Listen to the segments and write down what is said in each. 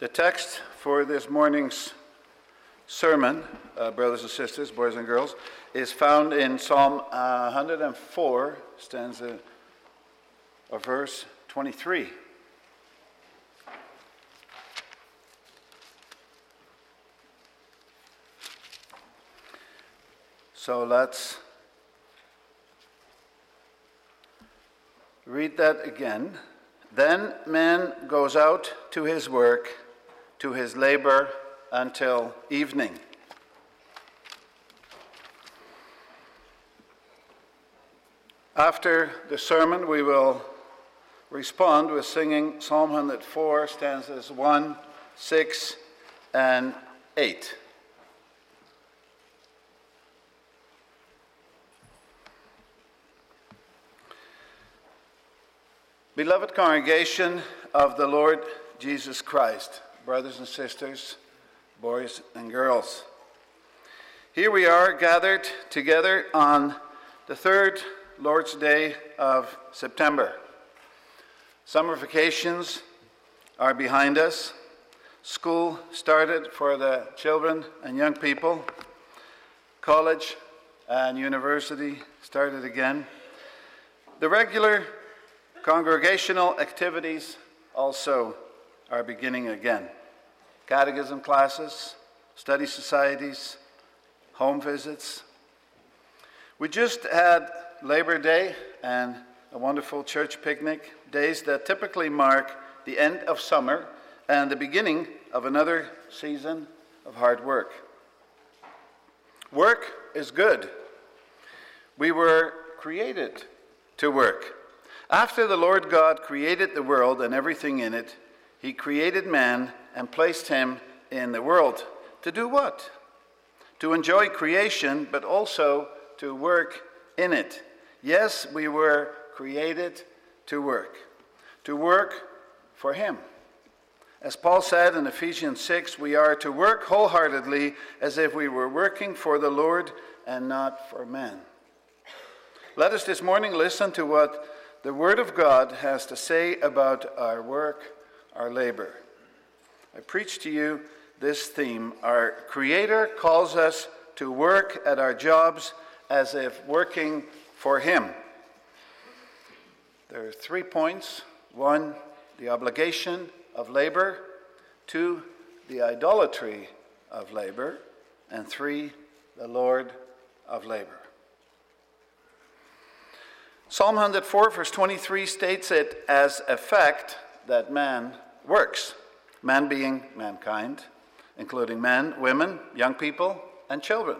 The text for this morning's sermon, uh, brothers and sisters, boys and girls, is found in Psalm uh, 104, stanza or verse 23. So let's read that again. Then man goes out to his work, to his labor until evening. After the sermon, we will respond with singing Psalm 104, stanzas 1, 6, and 8. Beloved congregation of the Lord Jesus Christ, brothers and sisters, boys and girls, here we are gathered together on the third Lord's Day of September. Summer vacations are behind us. School started for the children and young people. College and university started again. The regular Congregational activities also are beginning again. Catechism classes, study societies, home visits. We just had Labor Day and a wonderful church picnic, days that typically mark the end of summer and the beginning of another season of hard work. Work is good. We were created to work. After the Lord God created the world and everything in it, he created man and placed him in the world. To do what? To enjoy creation, but also to work in it. Yes, we were created to work, to work for him. As Paul said in Ephesians 6, we are to work wholeheartedly as if we were working for the Lord and not for men. Let us this morning listen to what the Word of God has to say about our work, our labor. I preach to you this theme. Our Creator calls us to work at our jobs as if working for Him. There are three points one, the obligation of labor, two, the idolatry of labor, and three, the Lord of labor. Psalm 104, verse 23 states it as a fact that man works. Man being mankind, including men, women, young people, and children.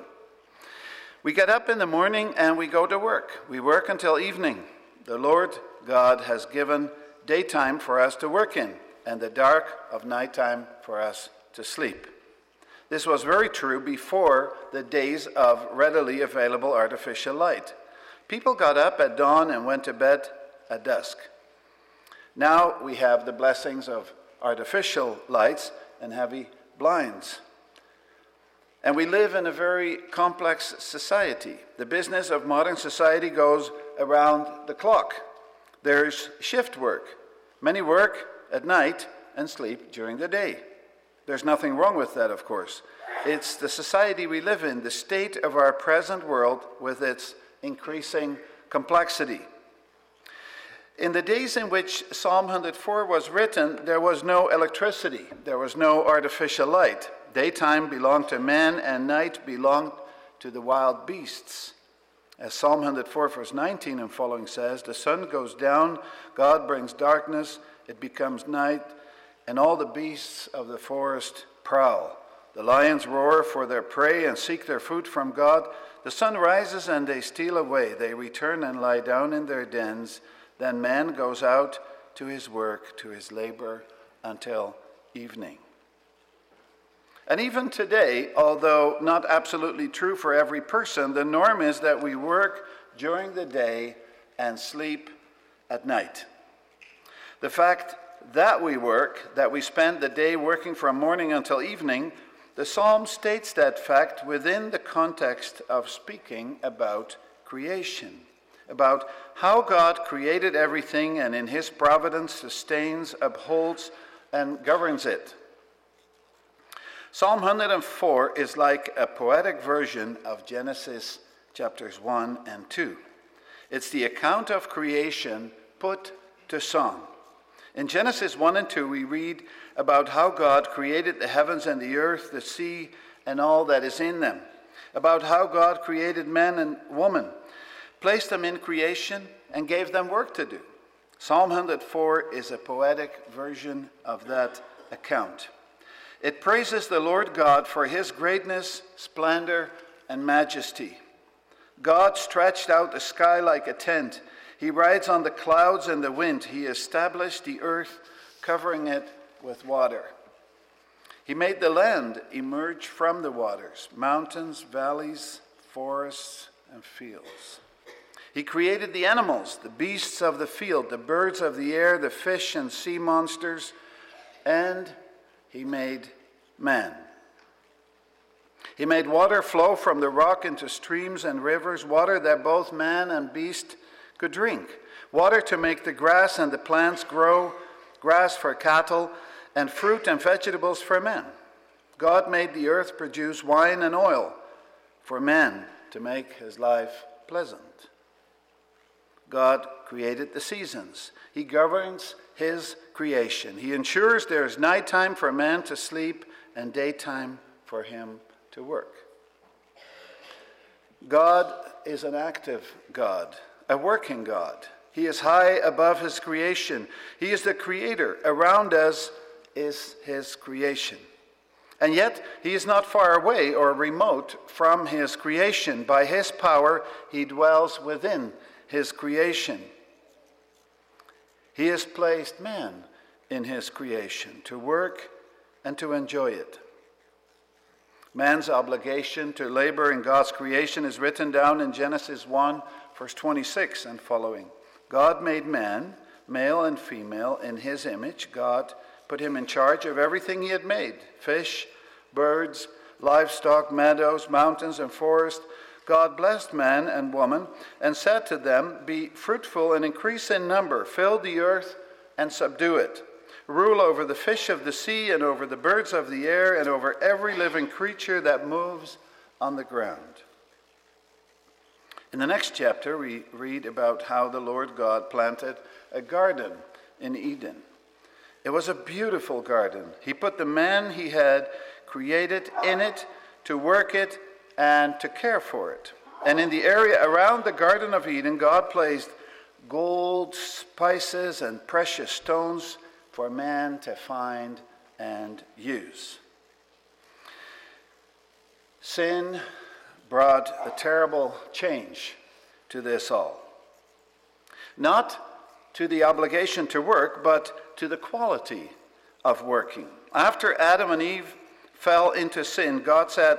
We get up in the morning and we go to work. We work until evening. The Lord God has given daytime for us to work in, and the dark of nighttime for us to sleep. This was very true before the days of readily available artificial light. People got up at dawn and went to bed at dusk. Now we have the blessings of artificial lights and heavy blinds. And we live in a very complex society. The business of modern society goes around the clock. There's shift work. Many work at night and sleep during the day. There's nothing wrong with that, of course. It's the society we live in, the state of our present world with its increasing complexity. In the days in which Psalm 104 was written, there was no electricity, there was no artificial light. Daytime belonged to man, and night belonged to the wild beasts. As Psalm 104, verse 19 and following says, The sun goes down, God brings darkness, it becomes night, and all the beasts of the forest prowl. The lions roar for their prey and seek their food from God. The sun rises and they steal away. They return and lie down in their dens. Then man goes out to his work, to his labor, until evening. And even today, although not absolutely true for every person, the norm is that we work during the day and sleep at night. The fact that we work, that we spend the day working from morning until evening, the psalm states that fact within the context of speaking about creation, about how God created everything and in his providence sustains, upholds, and governs it. Psalm 104 is like a poetic version of Genesis chapters 1 and 2. It's the account of creation put to song. In Genesis 1 and 2, we read about how God created the heavens and the earth, the sea, and all that is in them, about how God created man and woman, placed them in creation, and gave them work to do. Psalm 104 is a poetic version of that account. It praises the Lord God for his greatness, splendor, and majesty. God stretched out the sky like a tent. He rides on the clouds and the wind. He established the earth, covering it with water. He made the land emerge from the waters mountains, valleys, forests, and fields. He created the animals, the beasts of the field, the birds of the air, the fish and sea monsters, and he made man. He made water flow from the rock into streams and rivers, water that both man and beast could drink, water to make the grass and the plants grow, grass for cattle, and fruit and vegetables for men. God made the earth produce wine and oil for man to make his life pleasant. God created the seasons. He governs his creation. He ensures there is nighttime for man to sleep and daytime for him to work. God is an active God, a working God. He is high above his creation. He is the creator. Around us is his creation. And yet, he is not far away or remote from his creation. By his power, he dwells within his creation. He has placed man in his creation to work and to enjoy it. Man's obligation to labor in God's creation is written down in Genesis 1, verse 26 and following. God made man, male and female, in his image. God put him in charge of everything he had made fish, birds, livestock, meadows, mountains, and forests God blessed man and woman and said to them, Be fruitful and increase in number, fill the earth and subdue it. Rule over the fish of the sea and over the birds of the air and over every living creature that moves on the ground. In the next chapter, we read about how the Lord God planted a garden in Eden. It was a beautiful garden. He put the man he had created in it to work it and to care for it. And in the area around the Garden of Eden, God placed gold, spices, and precious stones for man to find and use. Sin brought a terrible change to this all. Not to the obligation to work, but to the quality of working. After Adam and Eve fell into sin, God said,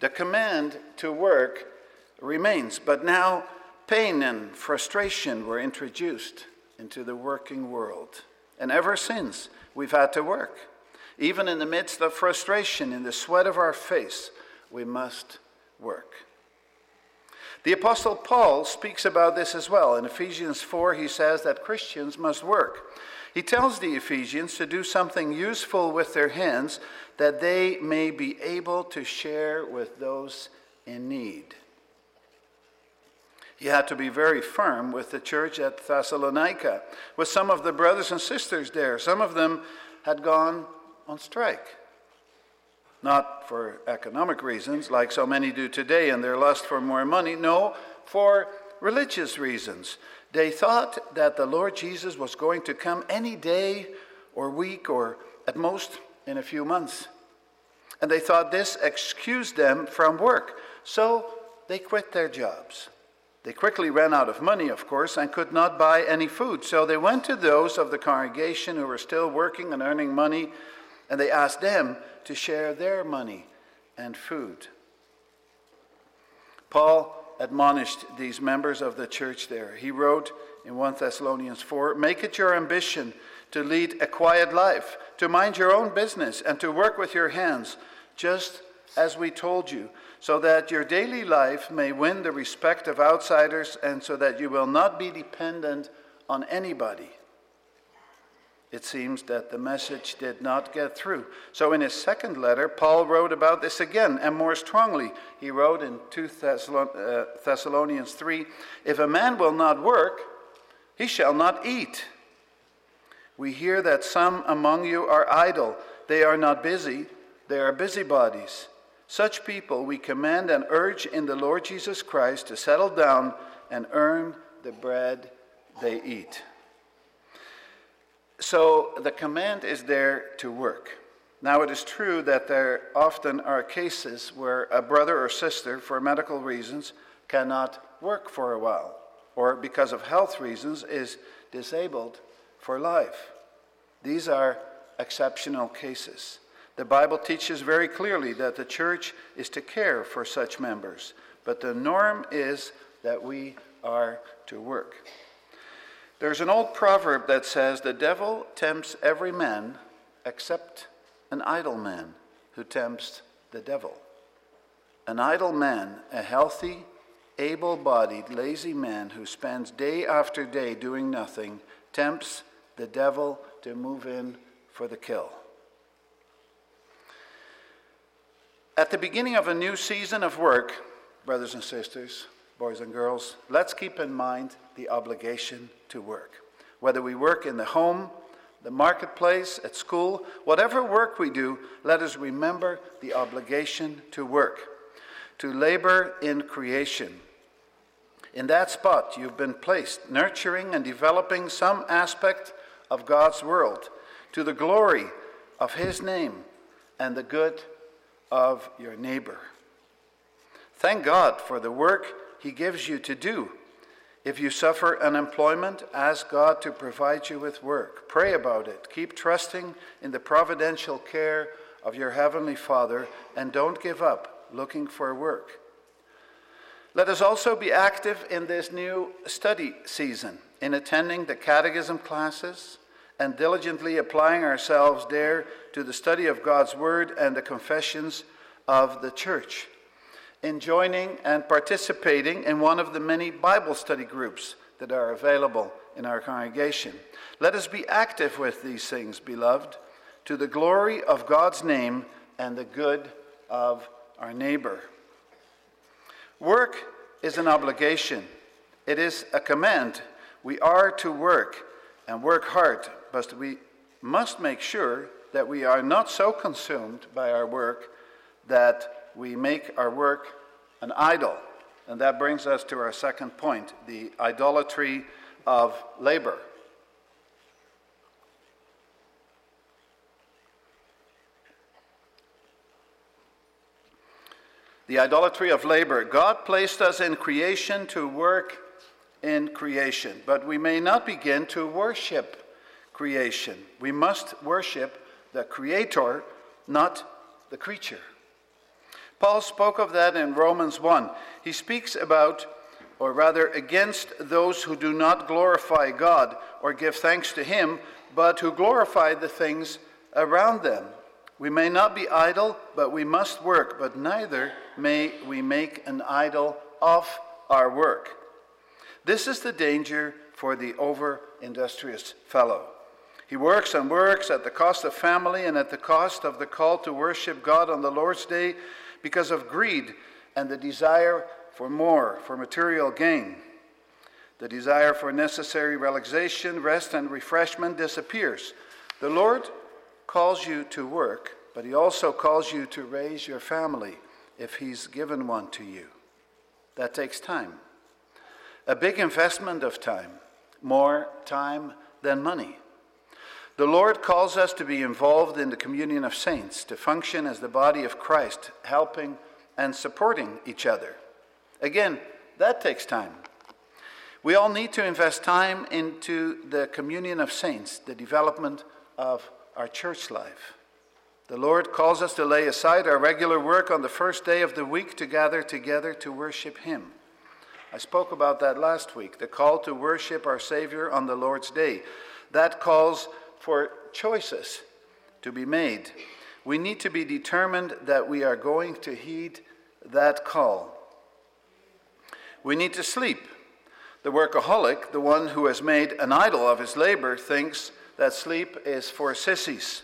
The command to work remains, but now pain and frustration were introduced into the working world. And ever since, we've had to work. Even in the midst of frustration, in the sweat of our face, we must work. The Apostle Paul speaks about this as well. In Ephesians 4, he says that Christians must work. He tells the Ephesians to do something useful with their hands that they may be able to share with those in need. He had to be very firm with the church at Thessalonica, with some of the brothers and sisters there. Some of them had gone on strike. Not for economic reasons, like so many do today in their lust for more money. No, for religious reasons. They thought that the Lord Jesus was going to come any day or week or at most in a few months. And they thought this excused them from work. So they quit their jobs. They quickly ran out of money, of course, and could not buy any food. So they went to those of the congregation who were still working and earning money, and they asked them to share their money and food. Paul admonished these members of the church there. He wrote in 1 Thessalonians 4 Make it your ambition to lead a quiet life, to mind your own business, and to work with your hands, just as we told you, so that your daily life may win the respect of outsiders and so that you will not be dependent on anybody it seems that the message did not get through. So, in his second letter, Paul wrote about this again and more strongly. He wrote in 2 uh, Thessalonians 3 If a man will not work, he shall not eat. We hear that some among you are idle, they are not busy, they are busybodies. Such people we command and urge in the Lord Jesus Christ to settle down and earn the bread they eat. So the command is there to work. Now, it is true that there often are cases where a brother or sister, for medical reasons, cannot work for a while, or because of health reasons, is disabled for life. These are exceptional cases. The Bible teaches very clearly that the church is to care for such members, but the norm is that we are to work. There's an old proverb that says, The devil tempts every man except an idle man who tempts the devil. An idle man, a healthy, able bodied, lazy man who spends day after day doing nothing, tempts the devil to move in for the kill. At the beginning of a new season of work, brothers and sisters, boys and girls, let's keep in mind the obligation to work. Whether we work in the home, the marketplace, at school, whatever work we do, let us remember the obligation to work, to labor in creation. In that spot, you've been placed, nurturing and developing some aspect of God's world to the glory of His name and the good of your neighbor. Thank God for the work he gives you to do. If you suffer unemployment, ask God to provide you with work. Pray about it. Keep trusting in the providential care of your Heavenly Father and don't give up looking for work. Let us also be active in this new study season in attending the catechism classes and diligently applying ourselves there to the study of God's Word and the confessions of the Church in joining and participating in one of the many Bible study groups that are available in our congregation. Let us be active with these things, beloved, to the glory of God's name and the good of our neighbor. Work is an obligation, it is a command. We are to work and work hard, but we must make sure that we are not so consumed by our work that we make our work an idol. And that brings us to our second point the idolatry of labor. The idolatry of labor. God placed us in creation to work in creation, but we may not begin to worship creation. We must worship the Creator, not the creature. Paul spoke of that in Romans 1. He speaks about, or rather against, those who do not glorify God or give thanks to Him, but who glorify the things around them. We may not be idle, but we must work, but neither may we make an idol of our work. This is the danger for the over industrious fellow. He works and works at the cost of family and at the cost of the call to worship God on the Lord's day because of greed and the desire for more, for material gain. The desire for necessary relaxation, rest, and refreshment disappears. The Lord calls you to work, but He also calls you to raise your family if He's given one to you. That takes time. A big investment of time, more time than money. The Lord calls us to be involved in the communion of saints, to function as the body of Christ, helping and supporting each other. Again, that takes time. We all need to invest time into the communion of saints, the development of our church life. The Lord calls us to lay aside our regular work on the first day of the week to gather together to worship Him. I spoke about that last week the call to worship our Savior on the Lord's day. That calls for choices to be made. We need to be determined that we are going to heed that call. We need to sleep. The workaholic, the one who has made an idol of his labor, thinks that sleep is for sissies.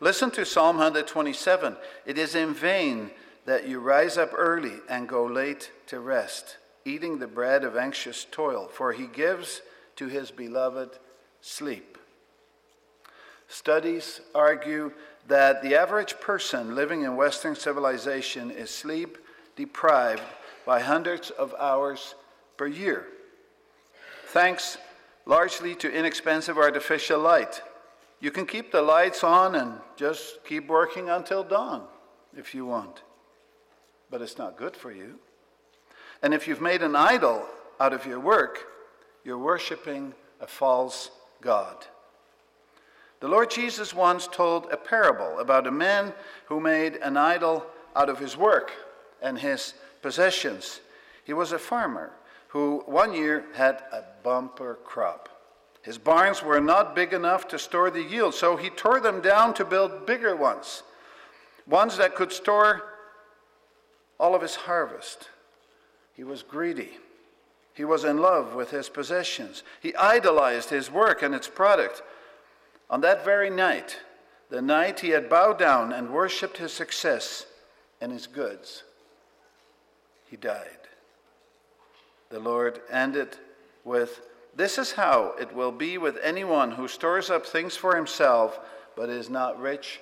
Listen to Psalm 127. It is in vain that you rise up early and go late to rest, eating the bread of anxious toil, for he gives to his beloved sleep. Studies argue that the average person living in Western civilization is sleep deprived by hundreds of hours per year, thanks largely to inexpensive artificial light you can keep the lights on and just keep working until dawn if you want. But it's not good for you. And if you've made an idol out of your work, you're worshiping a false God. The Lord Jesus once told a parable about a man who made an idol out of his work and his possessions. He was a farmer who one year had a bumper crop. His barns were not big enough to store the yield, so he tore them down to build bigger ones, ones that could store all of his harvest. He was greedy. He was in love with his possessions. He idolized his work and its product. On that very night, the night he had bowed down and worshiped his success and his goods, he died. The Lord ended with this is how it will be with anyone who stores up things for himself but is not rich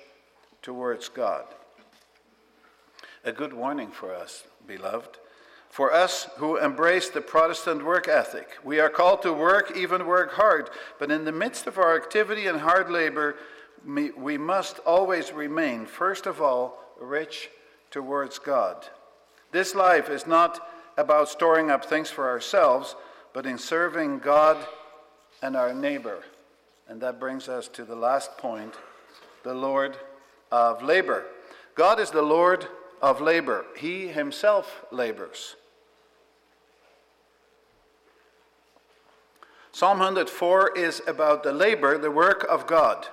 towards God. A good warning for us, beloved. For us who embrace the Protestant work ethic, we are called to work, even work hard, but in the midst of our activity and hard labor, we must always remain, first of all, rich towards God. This life is not about storing up things for ourselves but in serving God and our neighbor. And that brings us to the last point the Lord of labor. God is the Lord of labor, He Himself labors. Psalm 104 is about the labor, the work of God.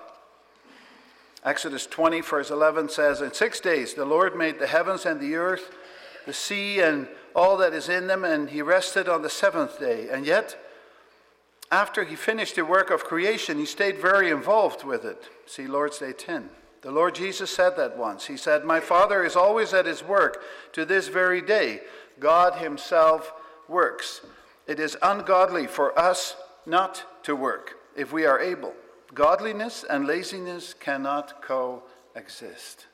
Exodus 20, verse 11 says, In six days the Lord made the heavens and the earth, the sea, and all that is in them, and he rested on the seventh day. And yet, after he finished the work of creation, he stayed very involved with it. See Lord's Day 10. The Lord Jesus said that once. He said, My Father is always at his work to this very day. God himself works. It is ungodly for us not to work if we are able. Godliness and laziness cannot coexist.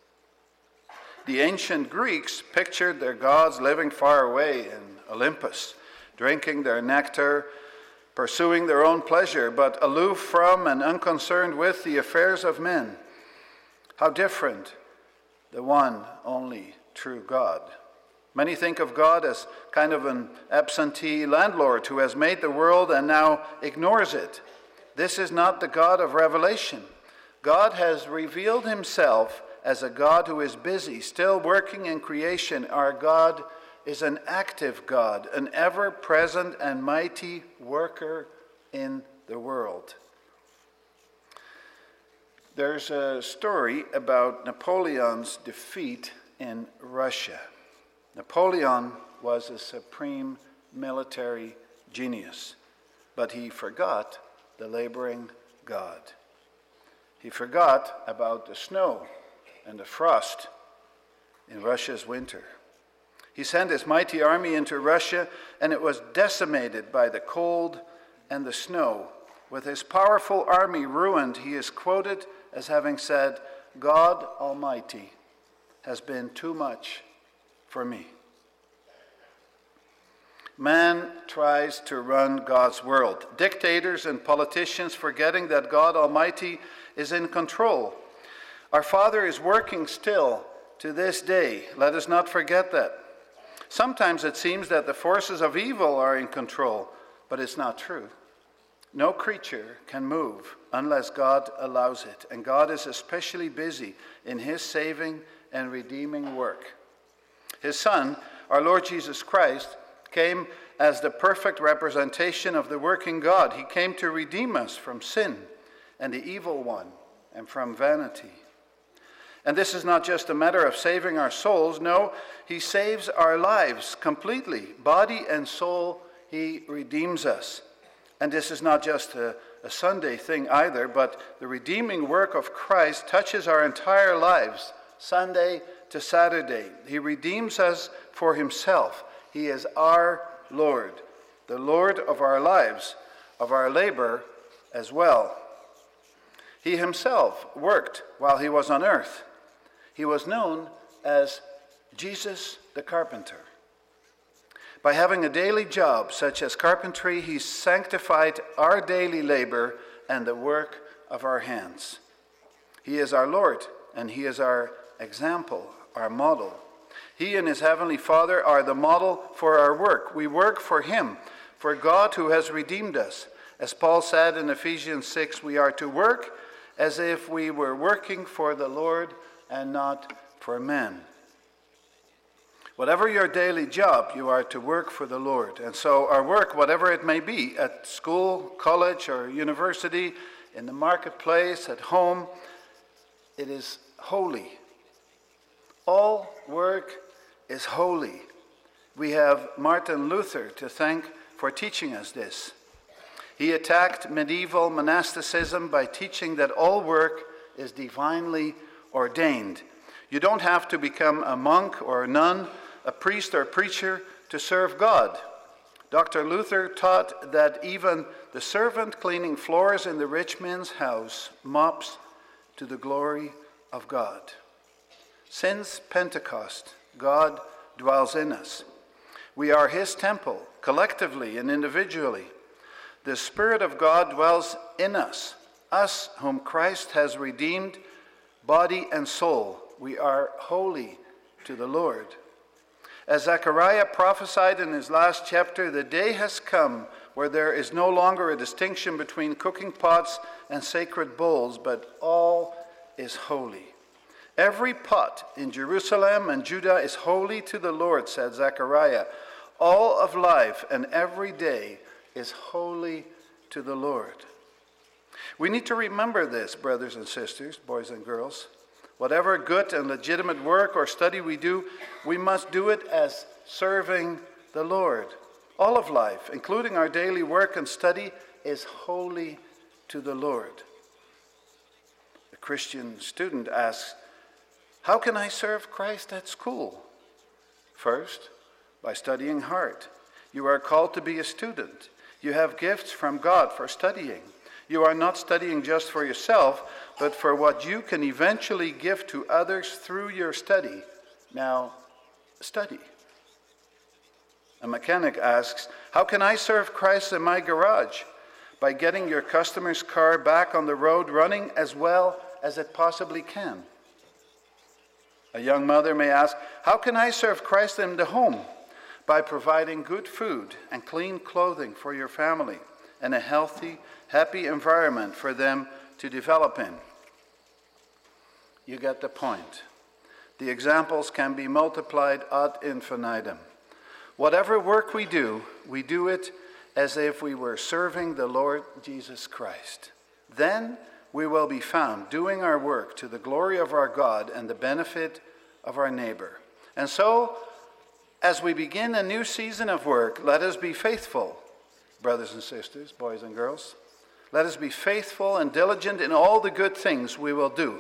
The ancient Greeks pictured their gods living far away in Olympus, drinking their nectar, pursuing their own pleasure, but aloof from and unconcerned with the affairs of men. How different the one only true God. Many think of God as kind of an absentee landlord who has made the world and now ignores it. This is not the God of Revelation. God has revealed himself as a God who is busy, still working in creation. Our God is an active God, an ever present and mighty worker in the world. There's a story about Napoleon's defeat in Russia. Napoleon was a supreme military genius, but he forgot the laboring God. He forgot about the snow and the frost in Russia's winter. He sent his mighty army into Russia, and it was decimated by the cold and the snow. With his powerful army ruined, he is quoted as having said, God Almighty has been too much for me. Man tries to run God's world. Dictators and politicians forgetting that God Almighty is in control our Father is working still to this day. Let us not forget that. Sometimes it seems that the forces of evil are in control, but it's not true. No creature can move unless God allows it, and God is especially busy in his saving and redeeming work. His Son, our Lord Jesus Christ, came as the perfect representation of the working God. He came to redeem us from sin and the evil one and from vanity. And this is not just a matter of saving our souls. No, He saves our lives completely. Body and soul, He redeems us. And this is not just a, a, Sunday thing either, but the redeeming work of Christ touches our entire lives, Sunday to Saturday. He redeems us for Himself. He is our Lord, the Lord of our lives, of our labor as well. He Himself worked while He was on earth. He was known as Jesus the carpenter. By having a daily job such as carpentry, he sanctified our daily labor and the work of our hands. He is our Lord, and he is our example, our model. He and his heavenly Father are the model for our work. We work for him, for God who has redeemed us. As Paul said in Ephesians 6, we are to work as if we were working for the Lord and not for men. Whatever your daily job, you are to work for the Lord. And so, our work, whatever it may be, at school, college, or university, in the marketplace, at home, it is holy. All work is holy. We have Martin Luther to thank for teaching us this. He attacked medieval monasticism by teaching that all work is divinely ordained. You don't have to become a monk or a nun, a priest or a preacher to serve God. Dr. Luther taught that even the servant cleaning floors in the rich man's house mops to the glory of God. Since Pentecost, God dwells in us. We are His temple, collectively and individually. The Spirit of God dwells in us, us whom Christ has redeemed body and soul. We are holy to the Lord. As Zechariah prophesied in his last chapter, the day has come where there is no longer a distinction between cooking pots and sacred bowls, but all is holy. Every pot in Jerusalem and Judah is holy to the Lord, said Zechariah. All of life and every day is holy to the Lord. We need to remember this, brothers and sisters, boys and girls. Whatever good and legitimate work or study we do, we must do it as serving the Lord. All of life, including our daily work and study, is holy to the Lord. The Christian student asks, How can I serve Christ at school? First, by studying hard. You are called to be a student. You have gifts from God for studying. You are not studying just for yourself, but for what you can eventually give to others through your study. Now, study. A mechanic asks, How can I serve Christ in my garage? By getting your customer's car back on the road running as well as it possibly can. A young mother may ask, How can I serve Christ in the home? By providing good food and clean clothing for your family and a healthy, happy environment for them to develop in. You get the point. The examples can be multiplied ad infinitum. Whatever work we do, we do it as if we were serving the Lord Jesus Christ. Then we will be found doing our work to the glory of our God and the benefit of our neighbor. And so, as we begin a new season of work, let us be faithful brothers and sisters, boys and girls. Let us be faithful and diligent in all the good things we will do.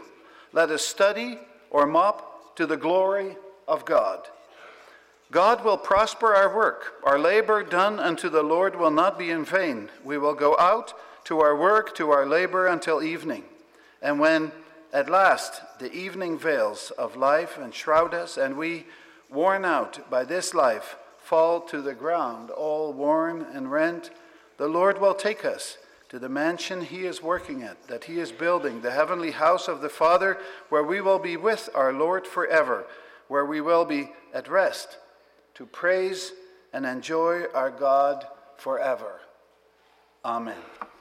Let us study or mop to the glory of God. God will prosper our work. Our labor done unto the Lord will not be in vain. We will go out to our work, to our labor until evening. And when at last the evening veils of life enshroud us, and we, worn out by this life, fall to the ground, all worn and rent, the Lord will take us to the mansion he is working at, that he is building, the heavenly house of the Father, where we will be with our Lord forever, where we will be at rest to praise and enjoy our God forever. Amen.